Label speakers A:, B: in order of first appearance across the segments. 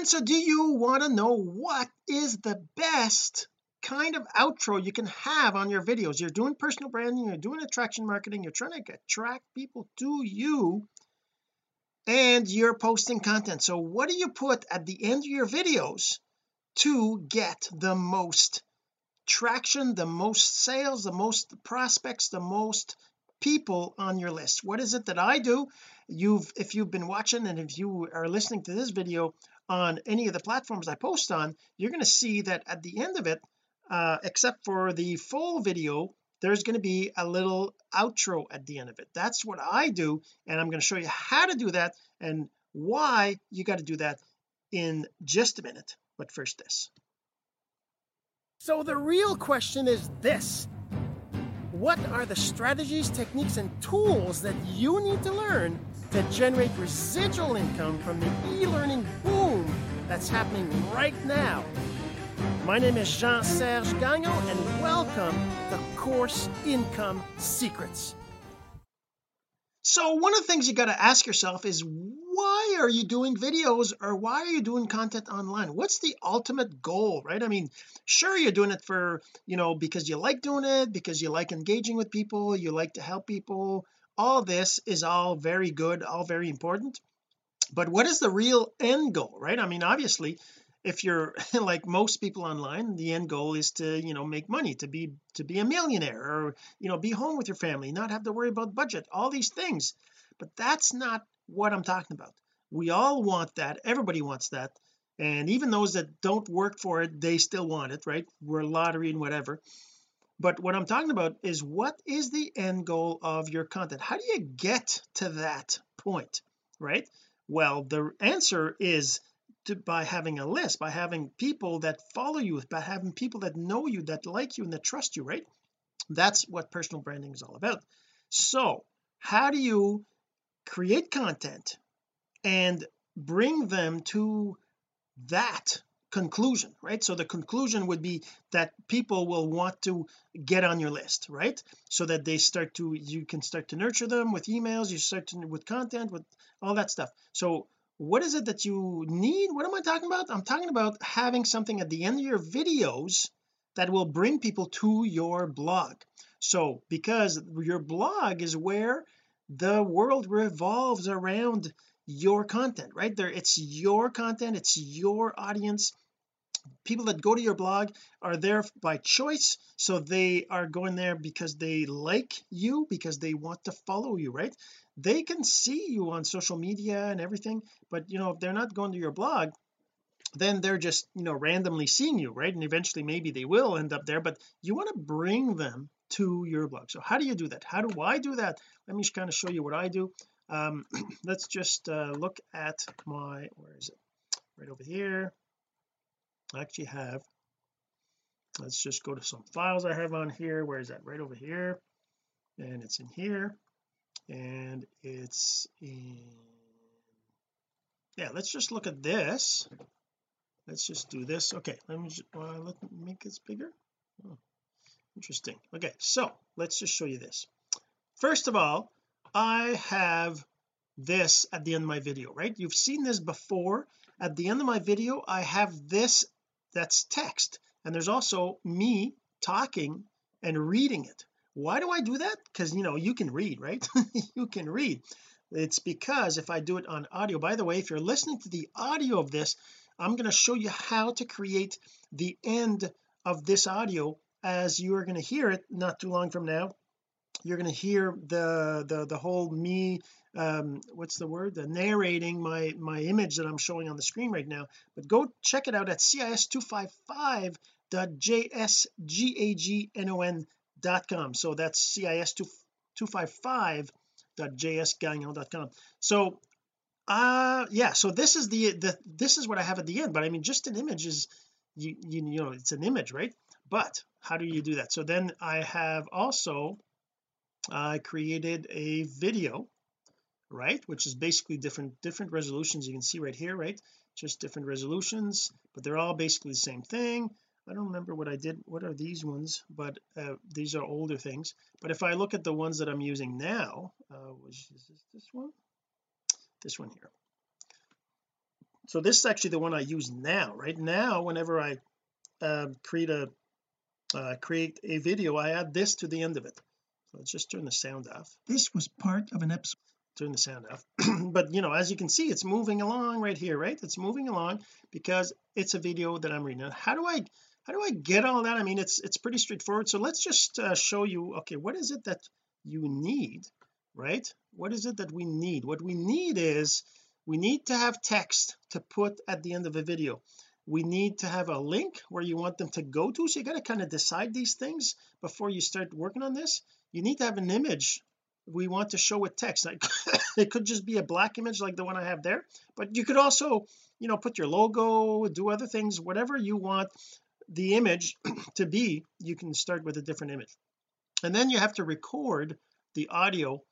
A: and so do you want to know what is the best kind of outro you can have on your videos? You're doing personal branding you're doing attraction marketing you're trying to attract people to you and you're posting content. So what do you put at the end of your videos to get the most traction the most sales the most prospects the most people on your list? What is it that I do? You've if you've been watching and if you are listening to this video on any of the platforms I post on you're going to see that at the end of it uh, except for the full video there's going to be a little outro at the end of it. That's what I do and I'm going to show you how to do that and why you got to do that in just a minute. But first this. So the real question is this. What are the strategies techniques and tools that you need to learn to generate residual income from the e-learning boom that's happening right now. My name is Jean-Serge Gagnon and welcome to Course Income Secrets. So one of the things you got to ask yourself is why are you doing videos or why are you doing content online? What's the ultimate goal right? I mean sure you're doing it for you know because you like doing it because you like engaging with people you like to help people. All this is all very good all very important but what is the real end goal right? I mean obviously if you're like most people online the end goal is to you know make money to be to be a millionaire or you know be home with your family not have to worry about budget all these things. But that's not what I'm talking about. We all want that. Everybody wants that. And even those that don't work for it they still want it right? We're lottery and whatever. But what I'm talking about is what is the end goal of your content? How do you get to that point right well the answer is to, by having a list by having people that follow you by having people that know you that like you and that trust you right? That's what personal branding is all about. So how do you create content and bring them to that conclusion right? So the conclusion would be that people will want to get on your list right? So that they start to you can start to nurture them with emails you start to with content with all that stuff. So what is it that you need? What am I talking about? I'm talking about having something at the end of your videos that will bring people to your blog. So because your blog is where the world revolves around your content right? There it's your content it's your audience people that go to your blog are there by choice. So they are going there because they like you because they want to follow you right? They can see you on social media and everything but you know if they're not going to your blog then they're just you know randomly seeing you right? And eventually maybe they will end up there but you want to bring them to your blog. So how do you do that? How do I do that? Let me just kind of show you what I do. Um let's just uh, look at my where is it? Right over here I actually have let's just go to some files I have on here. Where is that? Right over here. And it's in here. And it's in yeah let's just look at this. Let's just do this. Okay let me just, uh, let me make this bigger. Oh, interesting. Okay so let's just show you this. First of all I have this at the end of my video right? You've seen this before. At the end of my video I have this that's text. And there's also me talking and reading it. Why do I do that? Because you know you can read right? You can read. It's because if I do it on audio by the way if you're listening to the audio of this I'm going to show you how to create the end of this audio as you are going to hear it not too long from now. You're going to hear the the the whole me um what's the word? The narrating my my image that I'm showing on the screen right now. But go check it out at cis255.jsgagnon.com so that's cis255.jsgagnon.com so uh yeah so this is the the this is what I have at the end. But I mean just an image is you you, you know it's an image right? But how do you do that? So then I have also I created a video right? Which is basically different different resolutions you can see right here right? Just different resolutions but they're all basically the same thing. I don't remember what I did what are these ones but uh, these are older things. But if I look at the ones that I'm using now uh, which is this, this one? This one here. So this is actually the one I use now right? Now whenever I uh, create a uh, create a video I add this to the end of it. So let's just turn the sound off. This was part of an episode turn the sound off but you know as you can see it's moving along right here right? It's moving along because it's a video that I'm reading. Now how do I how do I get all that? I mean it's it's pretty straightforward. So let's just uh, show you okay what is it that you need right? What is it that we need? What we need is we need to have text to put at the end of a video. We need to have a link where you want them to go to. So you got to kind of decide these things before you start working on this. You need to have an image we want to show with text. It could just be a black image like the one I have there but you could also you know put your logo do other things whatever you want the image to be you can start with a different image. And then you have to record the audio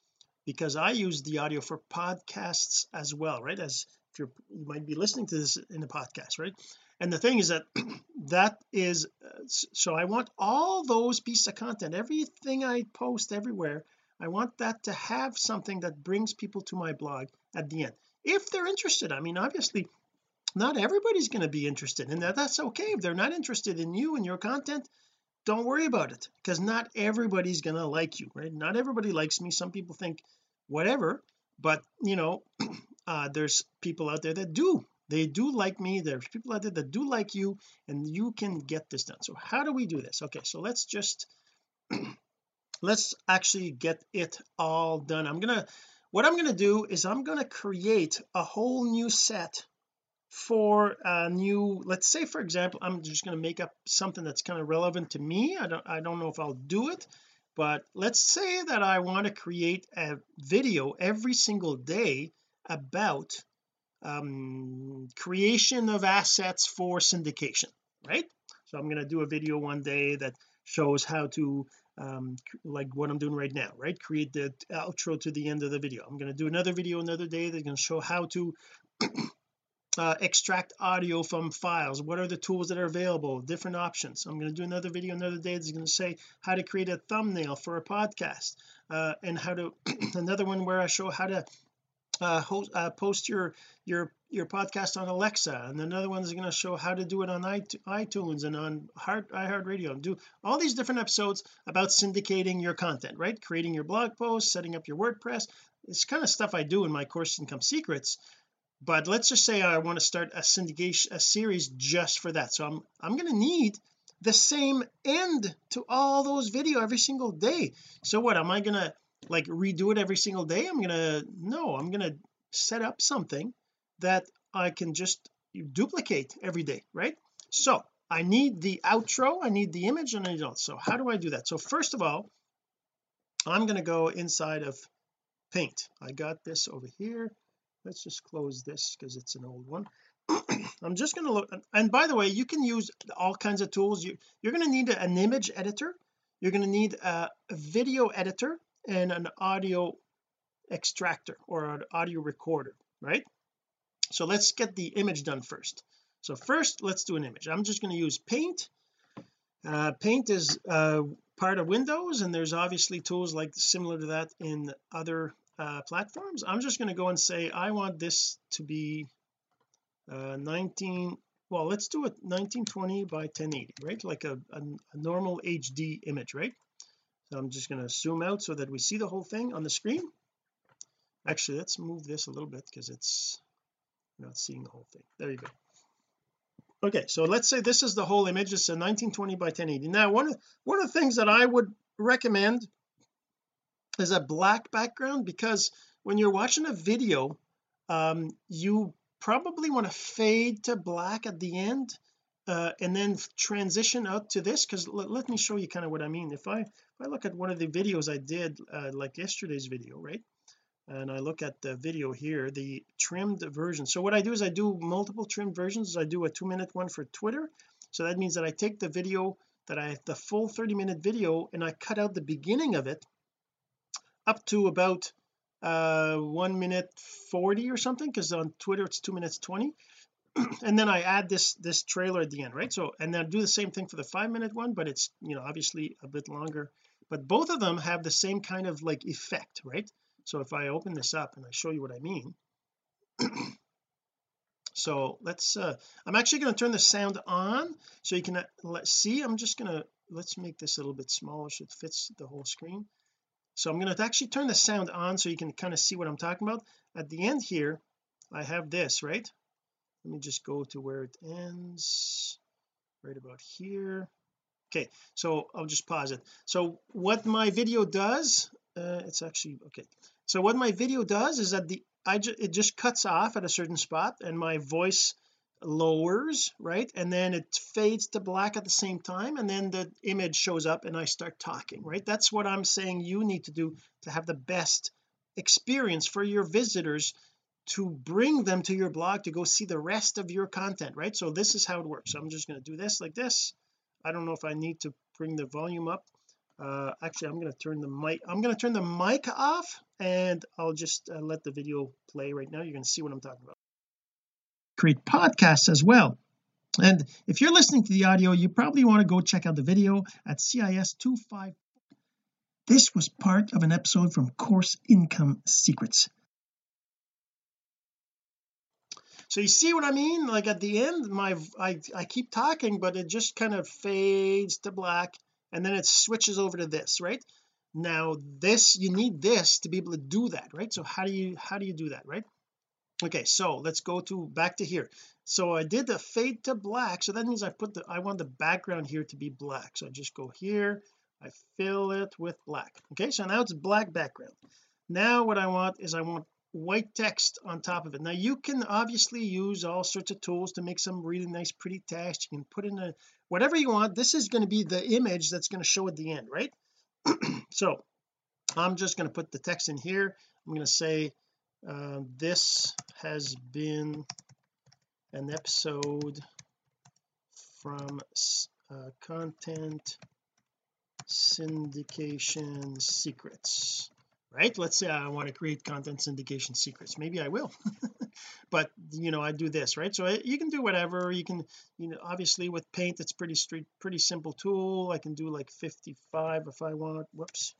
A: because I use the audio for podcasts as well right? As if you might be listening to this in a podcast right? And the thing is that that is uh, so I want all those pieces of content everything I post everywhere I want that to have something that brings people to my blog at the end if they're interested. I mean obviously not everybody's going to be interested in that that's okay. If they're not interested in you and your content don't worry about it because not everybody's going to like you right? Not everybody likes me. Some people think whatever but you know uh, there's people out there that do. They do like me. There's people out there that do like you and you can get this done. So how do we do this? Okay so let's just let's actually get it all done. I'm gonna what I'm gonna do is I'm gonna create a whole new set for a new let's say for example I'm just going to make up something that's kind of relevant to me. I don't I don't know if I'll do it but let's say that I want to create a video every single day about um, creation of assets for syndication right? So I'm going to do a video one day that shows how to um, like what I'm doing right now right? Create the outro to the end of the video. I'm going to do another video another day that's going to show how to uh, extract audio from files. What are the tools that are available? Different options. I'm going to do another video another day that's going to say how to create a thumbnail for a podcast uh, and how to another one where I show how to uh, host, uh, post your your your podcast on Alexa and another one is going to show how to do it on iTunes and on Heart iHeartRadio and do all these different episodes about syndicating your content right? Creating your blog post setting up your WordPress. It's kind of stuff I do in my course income secrets but let's just say I want to start a syndication a series just for that. So I'm I'm going to need the same end to all those video every single day. So what am I going to like redo it every single day? I'm gonna no I'm gonna set up something that I can just duplicate every day right? So I need the outro I need the image and I need all so how do I do that? So first of all I'm going to go inside of paint. I got this over here. Let's just close this because it's an old one. I'm just going to look and by the way you can use all kinds of tools. You, you're going to need an image editor. You're going to need a, a video editor and an audio extractor or an audio recorder right so let's get the image done first. So first let's do an image. I'm just going to use paint. Uh, paint is uh, part of Windows and there's obviously tools like similar to that in other uh, platforms. I'm just going to go and say I want this to be uh, 19 well let's do it 1920 by 1080 right? Like a, a, a normal HD image right? So I'm just going to zoom out so that we see the whole thing on the screen. Actually let's move this a little bit because it's not seeing the whole thing. There you go. Okay so let's say this is the whole image. It's a 1920 by 1080 now one of one of the things that I would recommend is a black background because when you're watching a video um, you probably want to fade to black at the end uh, and then transition out to this because let, me show you kind of what I mean. If I if I look at one of the videos I did uh, like yesterday's video right and I look at the video here the trimmed version. So what I do is I do multiple trimmed versions. I do a two minute one for Twitter. So that means that I take the video that I the full 30 minute video and I cut out the beginning of it up to about uh one minute 40 or something because on Twitter it's two minutes 20 and then I add this this trailer at the end right? So and then I do the same thing for the five minute one but it's you know obviously a bit longer. But both of them have the same kind of like effect right so if I open this up and I show you what I mean so let's uh I'm actually going to turn the sound on so you can uh, let's see I'm just going to let's make this a little bit smaller so it fits the whole screen. So I'm going to actually turn the sound on so you can kind of see what I'm talking about. At the end here I have this right? Let me just go to where it ends right about here. Okay so I'll just pause it. So what my video does uh, it's actually okay so what my video does is that the I just it just cuts off at a certain spot and my voice lowers right? And then it fades to black at the same time and then the image shows up and I start talking right? That's what I'm saying you need to do to have the best experience for your visitors to bring them to your blog to go see the rest of your content right? So this is how it works. So I'm just going to do this like this. I don't know if I need to bring the volume up uh actually I'm going to turn the mic I'm going to turn the mic off and I'll just uh, let the video play right now. You're going to see what I'm talking about. Create podcasts as well. And if you're listening to the audio you probably want to go check out the video at CIS 25 this was part of an episode from course income secrets. So you see what I mean? Like at the end my I, I keep talking but it just kind of fades to black and then it switches over to this right? Now this you need this to be able to do that right? So how do you how do you do that right? Okay so let's go to back to here. So I did the fade to black. So that means I put the I want the background here to be black. So I just go here I fill it with black. Okay so now it's black background. Now what I want is I want white text on top of it. Now you can obviously use all sorts of tools to make some really nice pretty text. You can put in a whatever you want. This is going to be the image that's going to show at the end right? So I'm just going to put the text in here. I'm going to say uh, this has been an episode from uh, content syndication secrets right? Let's say I want to create content syndication secrets. Maybe I will. But you know I do this right? So I, you can do whatever. You can you know obviously with paint it's pretty street pretty simple tool. I can do like 55 if I want. Whoops.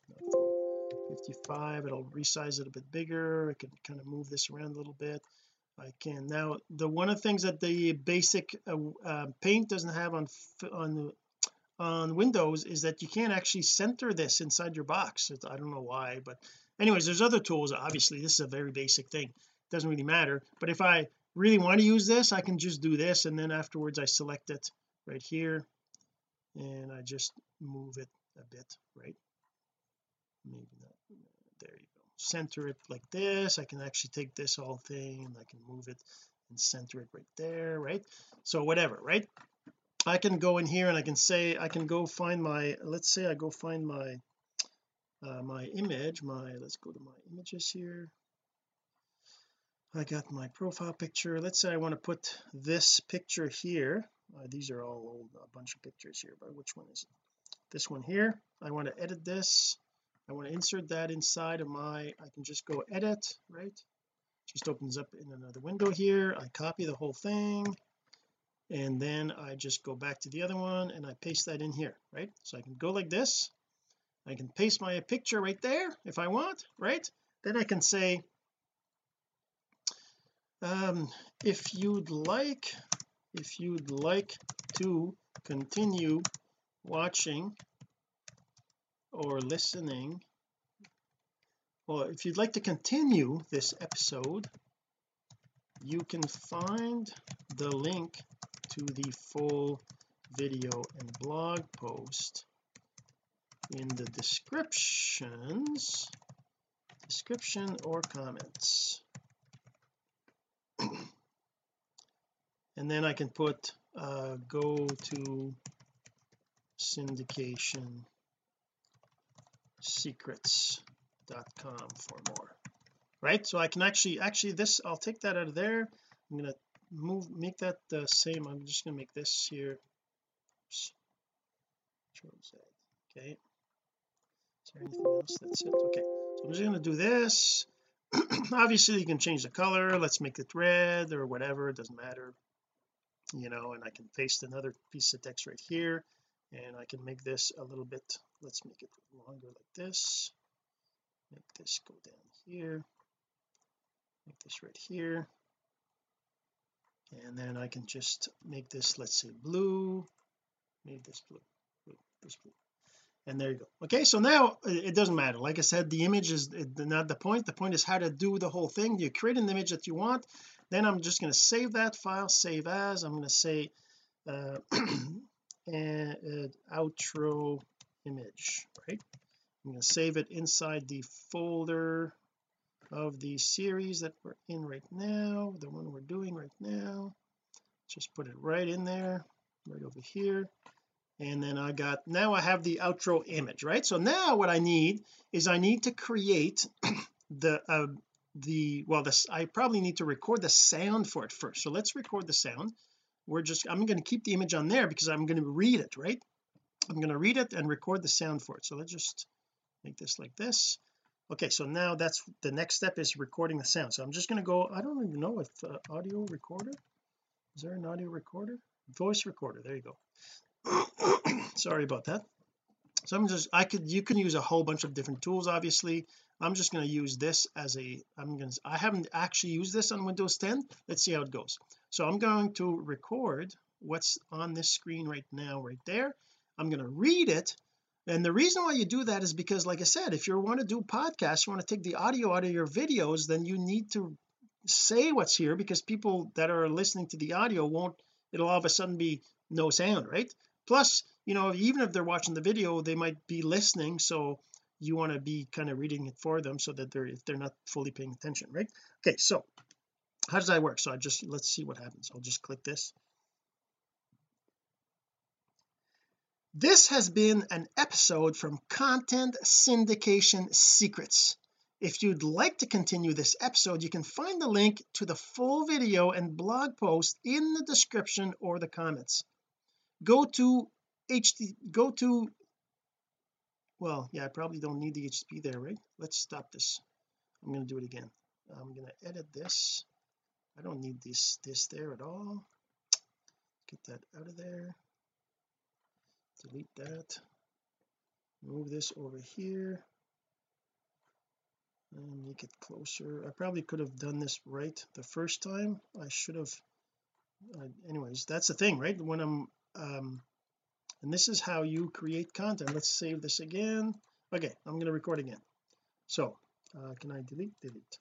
A: 55 it'll resize it a bit bigger. I can kind of move this around a little bit. I can. Now the one of the things that the basic uh, uh, paint doesn't have on on on Windows is that you can't actually center this inside your box. I don't know why but anyways there's other tools. Obviously this is a very basic thing. It doesn't really matter. But if I really want to use this I can just do this and then afterwards I select it right here and I just move it a bit right? Maybe not. There you go. Center it like this. I can actually take this whole thing and I can move it and center it right there right? So whatever right I can go in here and I can say I can go find my let's say I go find my uh, my image my let's go to my images here. I got my profile picture. Let's say I want to put this picture here. Uh, these are all old a bunch of pictures here but which one is it? This one here. I want to edit this. I want to insert that inside of my I can just go edit right? Just opens up in another window here. I copy the whole thing and then I just go back to the other one and I paste that in here right? So I can go like this. I can paste my picture right there if I want right? Then I can say um if you'd like if you'd like to continue watching or listening well if you'd like to continue this episode you can find the link to the full video and blog post in the descriptions description or comments. And then I can put uh, go to syndication secrets.com for more right? So I can actually actually this I'll take that out of there. I'm to move make that the same. I'm just to make this here. Okay. Is there anything else that's it? Okay. So I'm just to do this. Obviously you can change the color. Let's make it red or whatever. It doesn't matter. You know and I can paste another piece of text right here. And I can make this a little bit let's make it longer like this. Make this go down here make this right here. And then I can just make this let's say blue. Make this blue, blue this blue. And there you go. Okay so now it doesn't matter. Like I said the image is not the point. The point is how to do the whole thing. You create an image that you want. Then I'm just going to save that file save as. I'm going to say uh, and uh, outro image right? I'm going to save it inside the folder of the series that we're in right now the one we're doing right now. Just put it right in there right over here. And then I got now I have the outro image right? So now what I need is I need to create the uh the well this I probably need to record the sound for it first. So let's record the sound. We're just I'm going to keep the image on there because I'm going to read it right? I'm going to read it and record the sound for it. So let's just make this like this okay so now that's the next step is recording the sound. So I'm just going to go I don't even know if uh, audio recorder is there an audio recorder? Voice recorder there you go. Sorry about that. So I'm just I could you can use a whole bunch of different tools obviously. I'm just going to use this as a I'm going to I haven't actually used this on Windows 10 let's see how it goes. So I'm going to record what's on this screen right now right there. I'm going to read it and the reason why you do that is because like I said if you want to do podcasts you want to take the audio out of your videos then you need to say what's here because people that are listening to the audio won't it'll all of a sudden be no sound right? Plus you know even if they're watching the video they might be listening so you want to be kind of reading it for them so that they're if they're not fully paying attention right? Okay so how does that work? So I just let's see what happens. I'll just click this this has been an episode from content syndication secrets. If you'd like to continue this episode you can find the link to the full video and blog post in the description or the comments. Go to HD go to well yeah I probably don't need the HTTP there right? Let's stop this. I'm going to do it again. I'm going to edit this. I don't need this this there at all. Get that out of there delete that. Move this over here. And make it closer. I probably could have done this right the first time. I should have uh, anyways that's the thing right? When I'm um and this is how you create content. Let's save this again. Okay I'm going to record again. So uh, can I delete? Delete.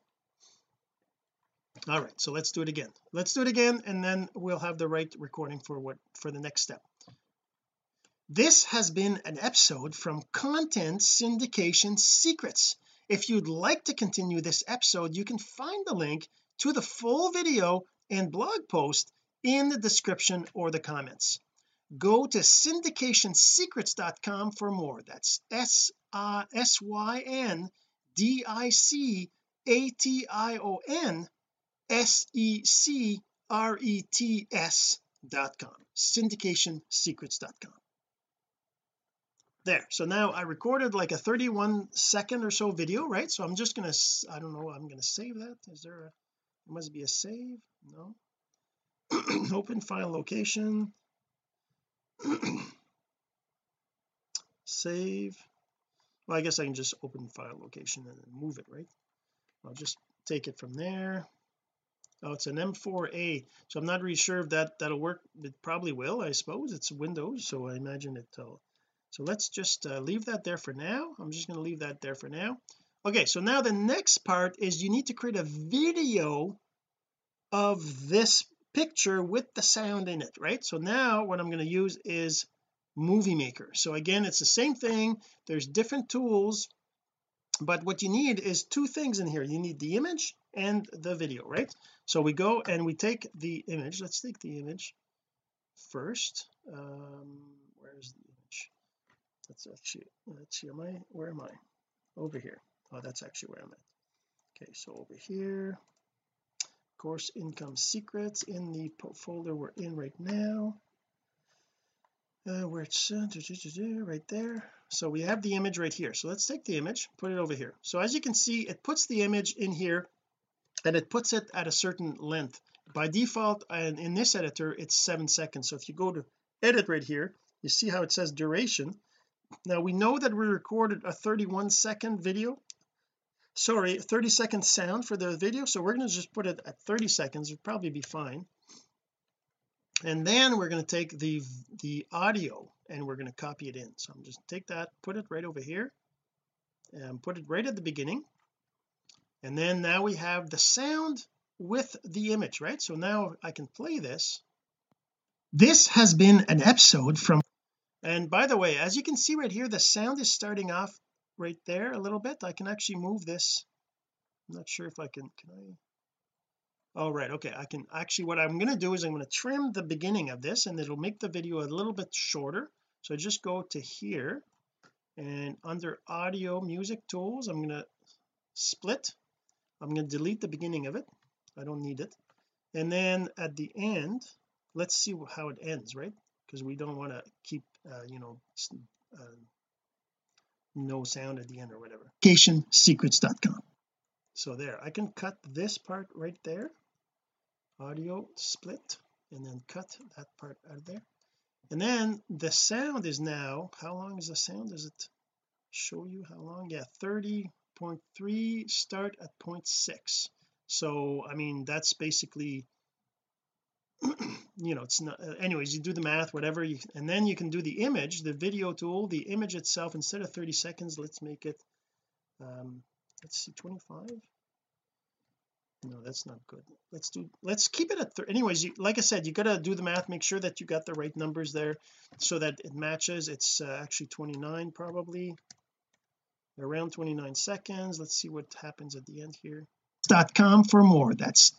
A: All right so let's do it again. Let's do it again and then we'll have the right recording for what for the next step this has been an episode from content syndication secrets. If you'd like to continue this episode you can find the link to the full video and blog post in the description or the comments. Go to syndicationsecrets.com for more. That's s uh, s y n d i c a t i o n s e c r e t s dot com. Syndicationsecrets.com there. So now I recorded like a 31 second or so video right? So I'm just gonna I don't know I'm gonna save that. Is there a there must be a save? No. Open file location. Save. Well I guess I can just open file location and then move it right? I'll just take it from there. Oh it's an M4A so I'm not really sure if that that'll work. It probably will I suppose. It's Windows so I imagine it'll uh, so let's just uh, leave that there for now. I'm just going to leave that there for now. Okay so now the next part is you need to create a video of this picture with the sound in it right? So now what I'm going to use is movie maker. So again it's the same thing. There's different tools but what you need is two things in here. You need the image and the video right? So we go and we take the image. Let's take the image first. Um where's that's actually let's see am I where am I? Over here. Oh that's actually where I'm at. Okay so over here. Course income secrets in the folder we're in right now. Uh, where it's uh, right there. So we have the image right here. So let's take the image put it over here. So as you can see it puts the image in here and it puts it at a certain length. By default and in this editor it's seven seconds. So if you go to edit right here you see how it says duration now we know that we recorded a 31 second video. Sorry 30 second sound for the video so we're going to just put it at 30 seconds. It'd probably be fine. And then we're going to take the the audio and we're going to copy it in. So I'm just take that put it right over here and put it right at the beginning. And then now we have the sound with the image right? So now I can play this. This has been an episode from and by the way as you can see right here the sound is starting off right there a little bit. I can actually move this. I'm not sure if I can can I? All right okay I can actually what I'm going to do is I'm going to trim the beginning of this and it'll make the video a little bit shorter. So just go to here and under audio music tools I'm going to split. I'm going to delete the beginning of it. I don't need it. And then at the end let's see how it ends right? Because we don't want to keep uh, you know uh, no sound at the end or whatever. Secrets.com so there I can cut this part right there. Audio split and then cut that part out of there. And then the sound is now how long is the sound? Does it show you how long? Yeah 30.3 start at 0.6 so I mean that's basically you know it's not uh, anyways you do the math whatever you and then you can do the image the video tool the image itself instead of 30 seconds let's make it um let's see 25 no that's not good. Let's do let's keep it at 30 anyways you, like I said you got to do the math make sure that you got the right numbers there so that it matches it's uh, actually 29 probably. Around 29 seconds let's see what happens at the end here. Dot com for more that's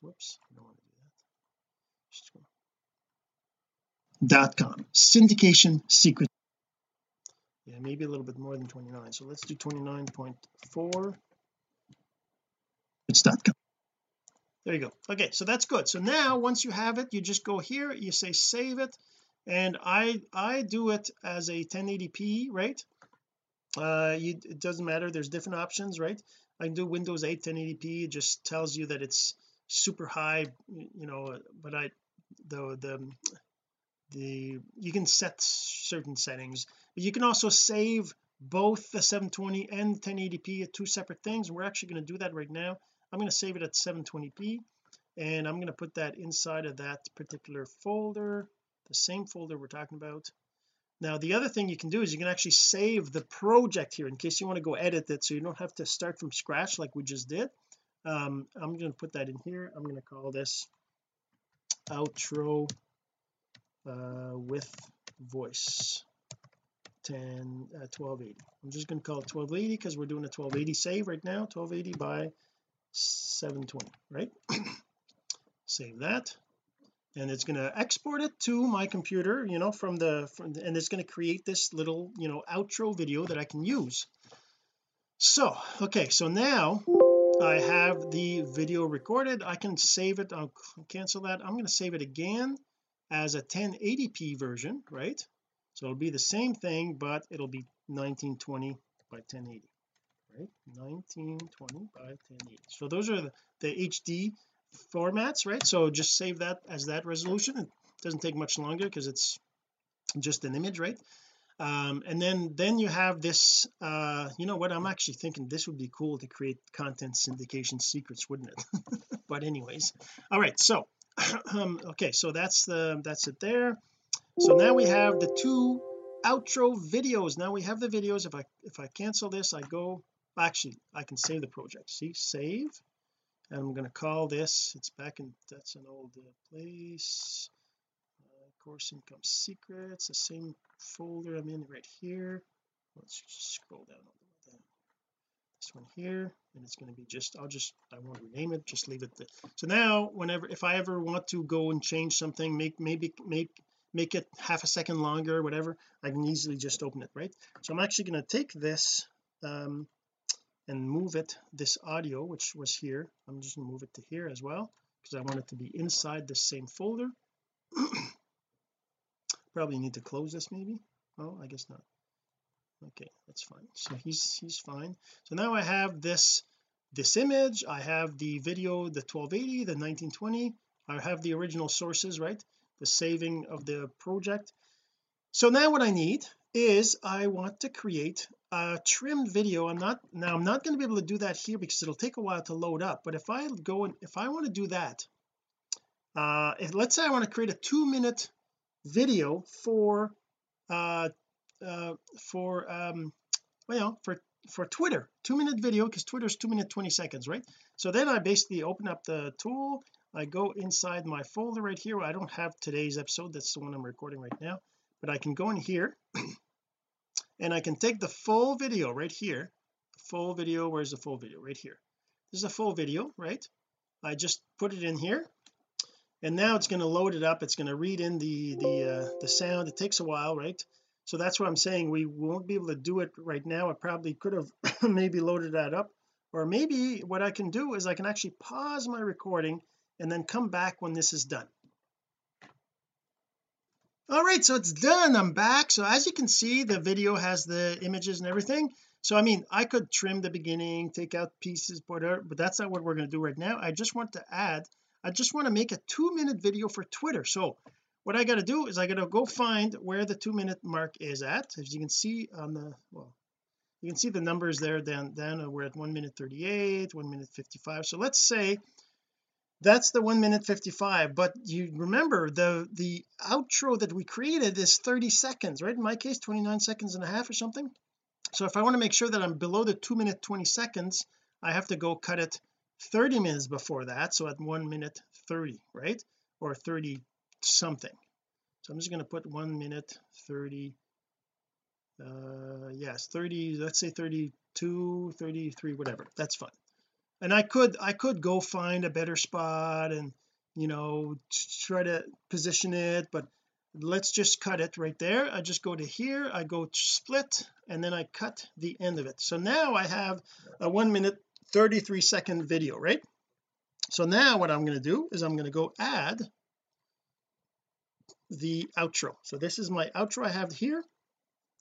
A: whoops I don't want to dot com. Syndication secret. Yeah maybe a little bit more than 29 so let's do 29.4 it's dot com. There you go. Okay so that's good. So now once you have it you just go here you say save it and I I do it as a 1080p right? Uh you, it doesn't matter. There's different options right? I can do Windows 8 1080p it just tells you that it's super high you know but I the the the you can set certain settings but you can also save both the 720 and 1080p at two separate things. We're actually going to do that right now. I'm going to save it at 720p and I'm going to put that inside of that particular folder the same folder we're talking about. Now the other thing you can do is you can actually save the project here in case you want to go edit it so you don't have to start from scratch like we just did. Um, I'm going to put that in here. I'm going to call this outro uh, with voice. 10 uh, 1280 I'm just going to call it 1280 because we're doing a 1280 save right now. 1280 by 720 right? Save that. And it's going to export it to my computer you know from the from the, and it's going to create this little you know outro video that I can use. So okay so now I have the video recorded. I can save it. I'll cancel that. I'm going to save it again as a 1080p version right? So it'll be the same thing but it'll be 1920 by 1080 right? 1920 by 1080 so those are the, the HD formats right? So just save that as that resolution. It doesn't take much longer because it's just an image right um, and then then you have this uh you know what? I'm actually thinking this would be cool to create content syndication secrets wouldn't it? But anyways. All right so um okay so that's the that's it there. So now we have the two outro videos. Now we have the videos. If I if I cancel this I go actually I can save the project. See save. And I'm going to call this it's back in that's an old uh, place course income secrets the same folder I'm in right here. Let's just scroll down this one here and it's going to be just I'll just I won't rename it just leave it there. So now whenever if I ever want to go and change something make maybe make make it half a second longer or whatever I can easily just open it right? So I'm actually going to take this um and move it this audio which was here. I'm just going to move it to here as well because I want it to be inside the same folder probably need to close this maybe? Oh I guess not. Okay that's fine. So he's he's fine. So now I have this this image. I have the video the 1280 the 1920 I have the original sources right? The saving of the project. So now what I need is I want to create a trimmed video. I'm not now I'm not going to be able to do that here because it'll take a while to load up but if I go and if I want to do that uh if let's say I want to create a two minute video for uh uh for um well for for Twitter. Two minute video because Twitter's two minute 20 seconds right? So then I basically open up the tool. I go inside my folder right here. I don't have today's episode. That's the one I'm recording right now. But I can go in here and I can take the full video right here. Full video. Where's the full video? Right here. This is a full video right? I just put it in here and now it's going to load it up. It's going to read in the the uh, the sound. It takes a while right? So that's what I'm saying. We won't be able to do it right now. I probably could have maybe loaded that up. Or maybe what I can do is I can actually pause my recording and then come back when this is done. All right so it's done. I'm back. So as you can see the video has the images and everything. So I mean I could trim the beginning take out pieces whatever but that's not what we're going to do right now. I just want to add I just want to make a two minute video for Twitter. So what I got to do is I got to go find where the two minute mark is at. As you can see on the well you can see the numbers there then then uh, we're at one minute 38 one minute 55 so let's say that's the one minute 55 but you remember the the outro that we created is 30 seconds right? In my case 29 seconds and a half or something. So if I want to make sure that I'm below the two minute 20 seconds I have to go cut it 30 minutes before that so at one minute 30 right? Or 30 something. So I'm just going to put one minute 30 uh yes 30 let's say 32 33 whatever. That's fine. And I could I could go find a better spot and you know try to position it but let's just cut it right there. I just go to here I go split and then I cut the end of it. So now I have a one minute 33 second video right? So now what I'm going to do is I'm going to go add the outro. So this is my outro I have here.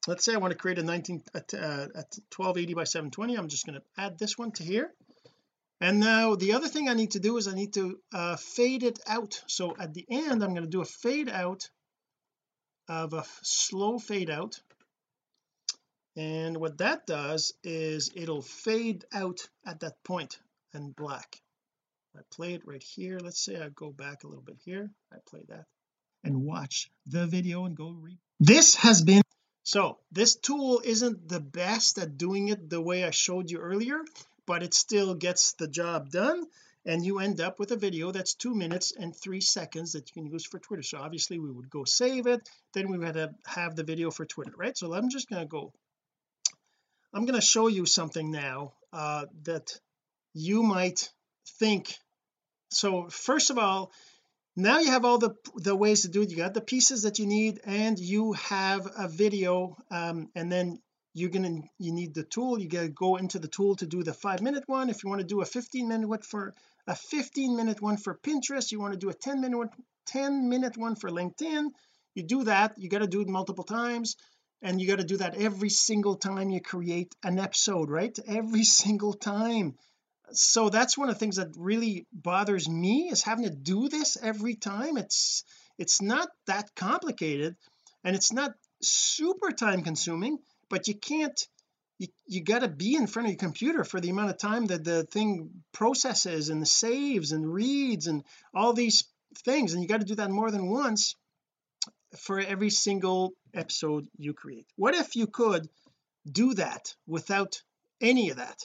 A: Let's say I want to create a 19 a, a 1280 by 720 I'm just going to add this one to here. And now the other thing I need to do is I need to uh, fade it out. So at the end I'm going to do a fade out of a slow fade out and what that does is it'll fade out at that point and black. I play it right here. Let's say I go back a little bit here. I play that and watch the video and go read this has been so this tool isn't the best at doing it the way I showed you earlier but it still gets the job done. And you end up with a video that's two minutes and three seconds that you can use for Twitter. So obviously we would go save it. Then we would have, have the video for Twitter right? So I'm just going to go I'm going to show you something now uh, that you might think. So first of all now you have all the the ways to do it. You got the pieces that you need and you have a video um, and then you're gonna you need the tool. You gotta go into the tool to do the five minute one. If you want to do a 15 minute one for a 15 minute one for Pinterest you want to do a 10 minute one 10 minute one for LinkedIn you do that. You got to do it multiple times and you got to do that every single time you create an episode right? Every single time. So that's one of the things that really bothers me is having to do this every time. It's it's not that complicated and it's not super time consuming but you can't you, you got to be in front of your computer for the amount of time that the thing processes and saves and reads and all these things and you got to do that more than once for every single episode you create. What if you could do that without any of that?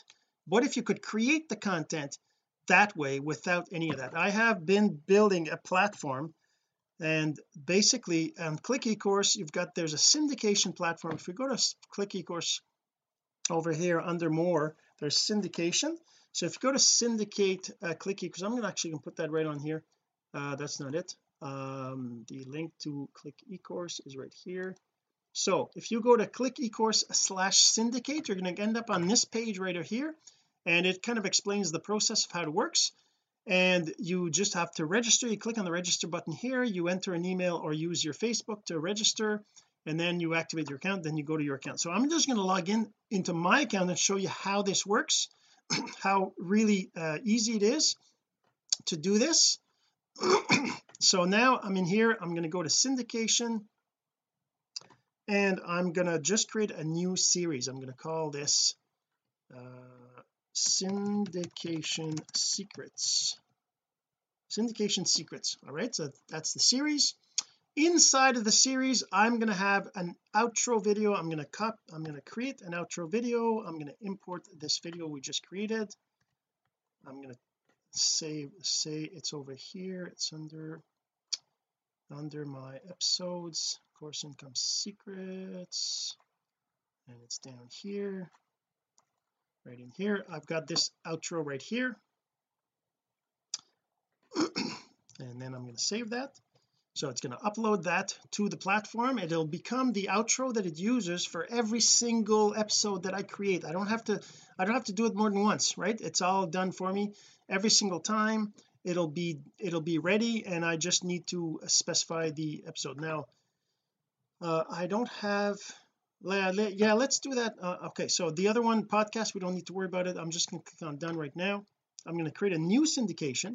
A: What if you could create the content that way without any of that? I have been building a platform and basically on click ecourse you've got there's a syndication platform. If we go to click ecourse over here under more there's syndication. So if you go to syndicate uh, click ecourse I'm gonna actually gonna put that right on here. Uh, that's not it um, the link to click ecourse is right here. So if you go to click ecourse slash syndicate you're going to end up on this page right here and it kind of explains the process of how it works. And you just have to register. You click on the register button here you enter an email or use your Facebook to register and then you activate your account then you go to your account. So I'm just going to log in into my account and show you how this works how really uh, easy it is to do this so now I'm in here I'm going to go to syndication and I'm going to just create a new series. I'm going to call this uh, syndication secrets. Syndication secrets all right so that's the series. Inside of the series I'm going to have an outro video. I'm going to cut I'm going to create an outro video. I'm going to import this video we just created. I'm going to save say it's over here it's under under my episodes. Course income secrets and it's down here right in here. I've got this outro right here. And then I'm going to save that so it's going to upload that to the platform it'll become the outro that it uses for every single episode that I create. I don't have to I don't have to do it more than once right? It's all done for me. Every single time it'll be it'll be ready and I just need to specify the episode. Now uh, I don't have yeah let's do that. Uh, okay so the other one podcast we don't need to worry about it. I'm just going to click on done right now. I'm going to create a new syndication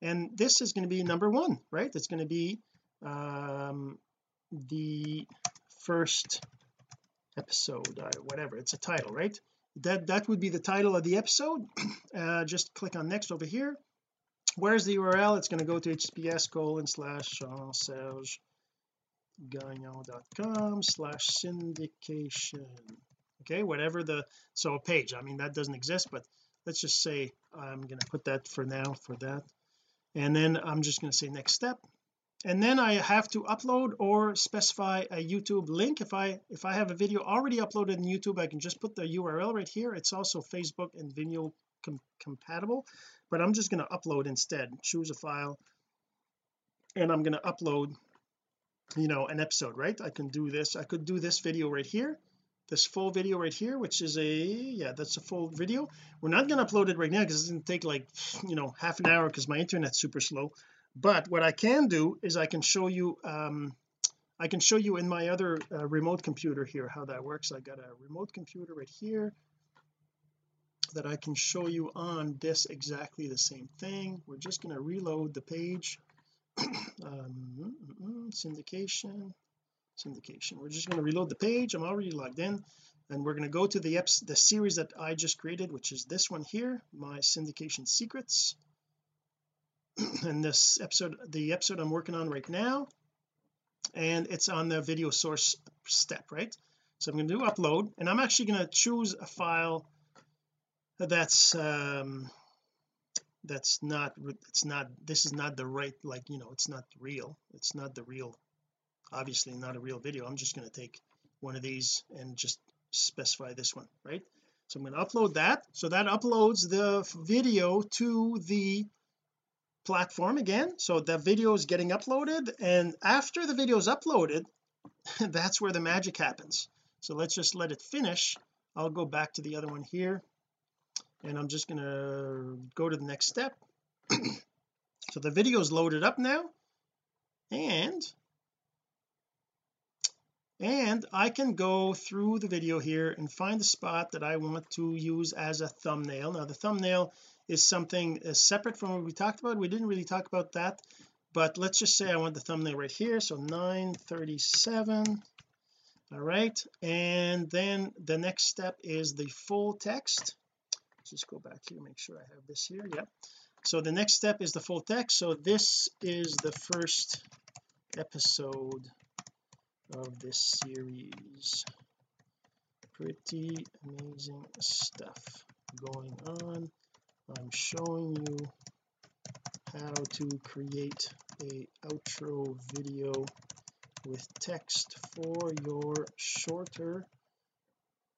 A: and this is going to be number one right? It's going to be um the first episode uh, whatever it's a title right? That that would be the title of the episode. Uh, just click on next over here. Where's the URL it's going to go to https colon slash Jean-Serge gagnon.com slash syndication. Okay whatever the so a page I mean that doesn't exist but let's just say I'm going to put that for now for that. And then I'm just going to say next step and then I have to upload or specify a YouTube link. If I if I have a video already uploaded in YouTube I can just put the URL right here. It's also Facebook and Vimeo com compatible but I'm just going to upload instead. Choose a file and I'm going to upload you know an episode right? I can do this. I could do this video right here this full video right here which is a yeah that's a full video. We're not going to upload it right now because it's going to take like you know half an hour because my internet's super slow but what I can do is I can show you um I can show you in my other uh, remote computer here how that works. I got a remote computer right here that I can show you on this exactly the same thing. We're just going to reload the page. Um, syndication syndication. We're just going to reload the page. I'm already logged in. And we're going to go to the the series that I just created which is this one here my syndication secrets and this episode the episode I'm working on right now and it's on the video source step right? So I'm going to do upload and I'm actually going to choose a file that's um that's not it's not this is not the right like you know it's not real. It's not the real obviously not a real video. I'm just going to take one of these and just specify this one right? So I'm going to upload that. So that uploads the video to the platform again. So the video is getting uploaded and after the video is uploaded that's where the magic happens. So let's just let it finish. I'll go back to the other one here and I'm just to go to the next step. So the video is loaded up now and and I can go through the video here and find the spot that I want to use as a thumbnail. Now the thumbnail is something uh, separate from what we talked about. We didn't really talk about that but let's just say I want the thumbnail right here. So 937 all right. And then the next step is the full text. Let's just go back here make sure I have this here. Yep. So the next step is the full text. So this is the first episode of this series. Pretty amazing stuff going on I'm showing you how to create a outro video with text for your shorter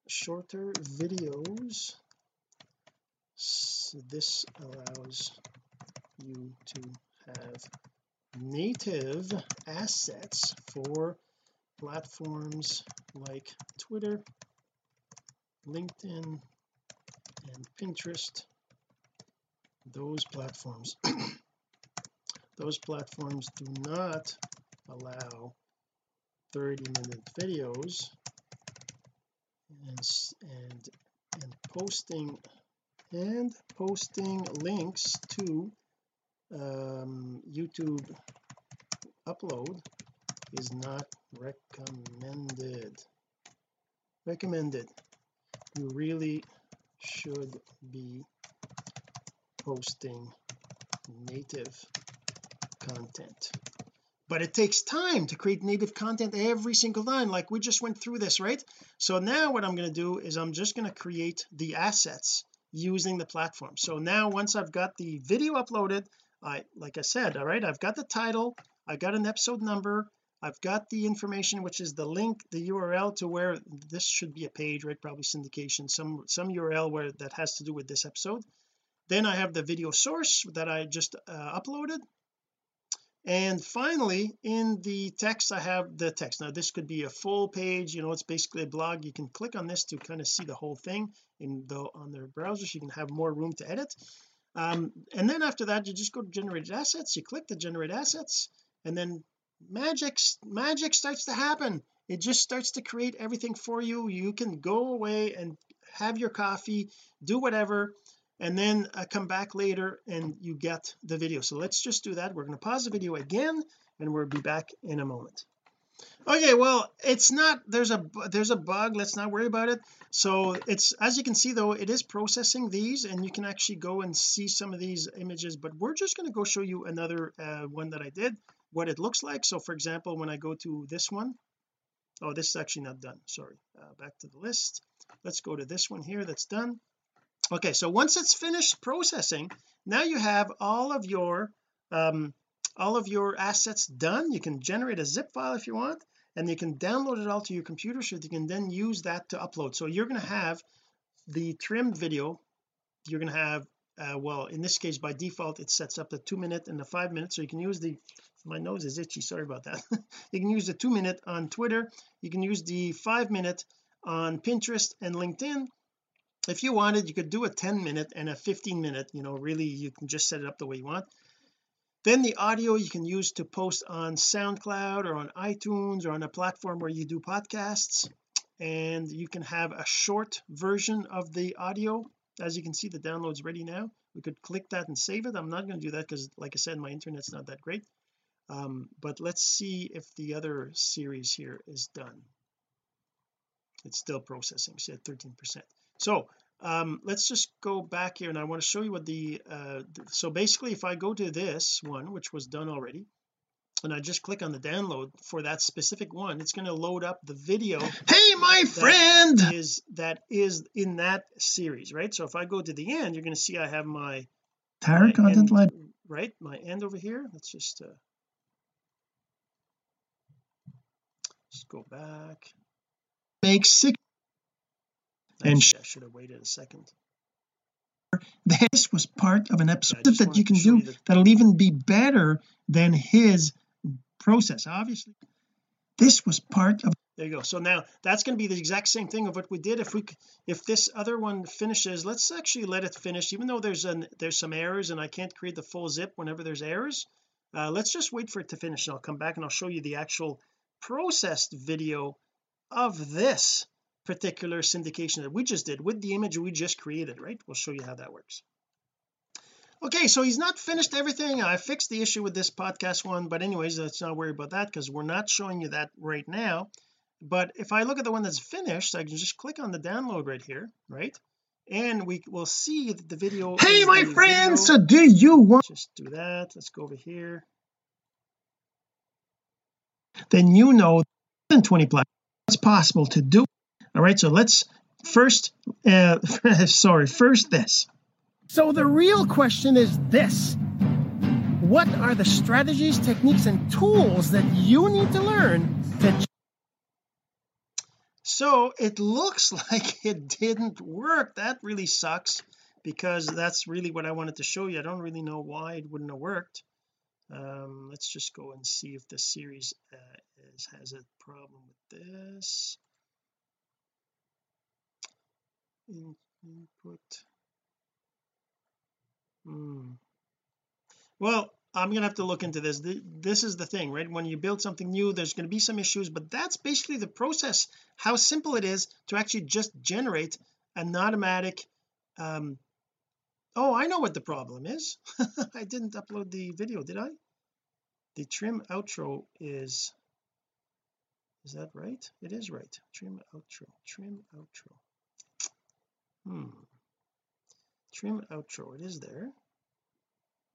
A: shorter videos. So this allows you to have native assets for platforms like Twitter LinkedIn and Pinterest those platforms those platforms do not allow 30 minute videos and and and posting and posting links to um, YouTube upload is not recommended. Recommended. You really should be posting native content. But it takes time to create native content every single time. Like we just went through this right? So now what I'm going to do is I'm just going to create the assets using the platform. So now once I've got the video uploaded I like I said all right I've got the title I got an episode number I've got the information which is the link the URL to where this should be a page right? Probably syndication some some URL where that has to do with this episode then I have the video source that I just uh, uploaded. And finally in the text I have the text. Now this could be a full page you know it's basically a blog. You can click on this to kind of see the whole thing in the on their browsers you can have more room to edit. Um, and then after that you just go to generated assets. You click the generate assets and then magic magic starts to happen. It just starts to create everything for you. You can go away and have your coffee do whatever and then uh, come back later and you get the video. So let's just do that. We're going to pause the video again and we'll be back in a moment. Okay well it's not there's a there's a bug. Let's not worry about it. So it's as you can see though it is processing these and you can actually go and see some of these images but we're just going to go show you another uh, one that I did what it looks like. So for example when I go to this one oh this is actually not done. Sorry uh, back to the list. Let's go to this one here that's done okay so once it's finished processing now you have all of your um all of your assets done. You can generate a zip file if you want and you can download it all to your computer so that you can then use that to upload. So you're going to have the trimmed video. You're going to have uh, well in this case by default it sets up the two minute and the five minute so you can use the my nose is itchy sorry about that. You can use the two minute on Twitter. You can use the five minute on Pinterest and LinkedIn if you wanted you could do a 10 minute and a 15 minute you know really you can just set it up the way you want. Then the audio you can use to post on SoundCloud or on iTunes or on a platform where you do podcasts. And you can have a short version of the audio. As you can see the download's ready now. We could click that and save it. I'm not going to do that because like I said my internet's not that great. Um, but let's see if the other series here is done. It's still processing see at 13 percent so um, let's just go back here and I want to show you what the uh, so basically if I go to this one which was done already and I just click on the download for that specific one it's going to load up the video hey my friend! is that is in that series right? So if I go to the end you're going to see I have my entire content end, right? My end over here. Let's just uh, just go back. Make six and I should have waited a second. This was part of an episode that you can do that'll even be better than his process obviously. This was part of there you go. So now that's going to be the exact same thing of what we did. If we if this other one finishes let's actually let it finish. Even though there's an there's some errors and I can't create the full zip whenever there's errors uh, let's just wait for it to finish and I'll come back and I'll show you the actual processed video of this particular syndication that we just did with the image we just created right? We'll show you how that works. Okay so he's not finished everything. I fixed the issue with this podcast one but anyways let's not worry about that because we're not showing you that right now. But if I look at the one that's finished I can just click on the download right here right? And we will see that the video hey my friends so do you want just do that. Let's go over here. Then you know in 20 plus it's possible to do all right so let's first uh sorry first this. So the real question is this. What are the strategies techniques and tools that you need to learn to so it looks like it didn't work. That really sucks because that's really what I wanted to show you. I don't really know why it wouldn't have worked. Um, let's just go and see if the series uh, is, has a problem with this in, input. Hmm. well I'm gonna have to look into this. This is the thing right? When you build something new there's going to be some issues but that's basically the process how simple it is to actually just generate an automatic um oh I know what the problem is. I didn't upload the video did I? The trim outro is is that right? It is right. Trim outro trim outro hmm. Trim outro it is there.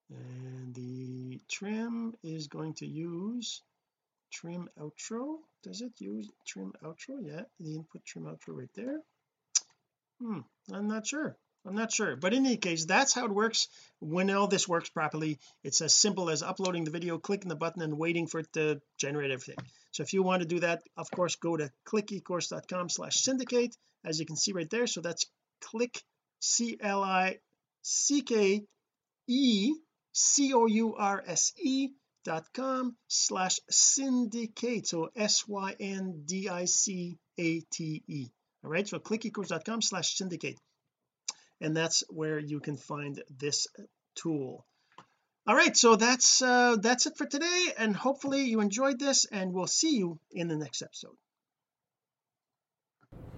A: And the trim is going to use trim outro. Does it use trim outro yeah the input trim outro right there. Hmm I'm not sure. I'm not sure. But in any case that's how it works. When all this works properly it's as simple as uploading the video clicking the button and waiting for it to generate everything. So if you want to do that of course go to clickecourse.com slash syndicate as you can see right there. So that's click c-l-i-c-k-e c-o-u-r-s-e dot com slash syndicate. So s-y-n-d-i-c-a-t-e all right so clickecourse.com slash syndicate. And that's where you can find this tool. All right so that's uh that's it for today. And hopefully you enjoyed this and we'll see you in the next episode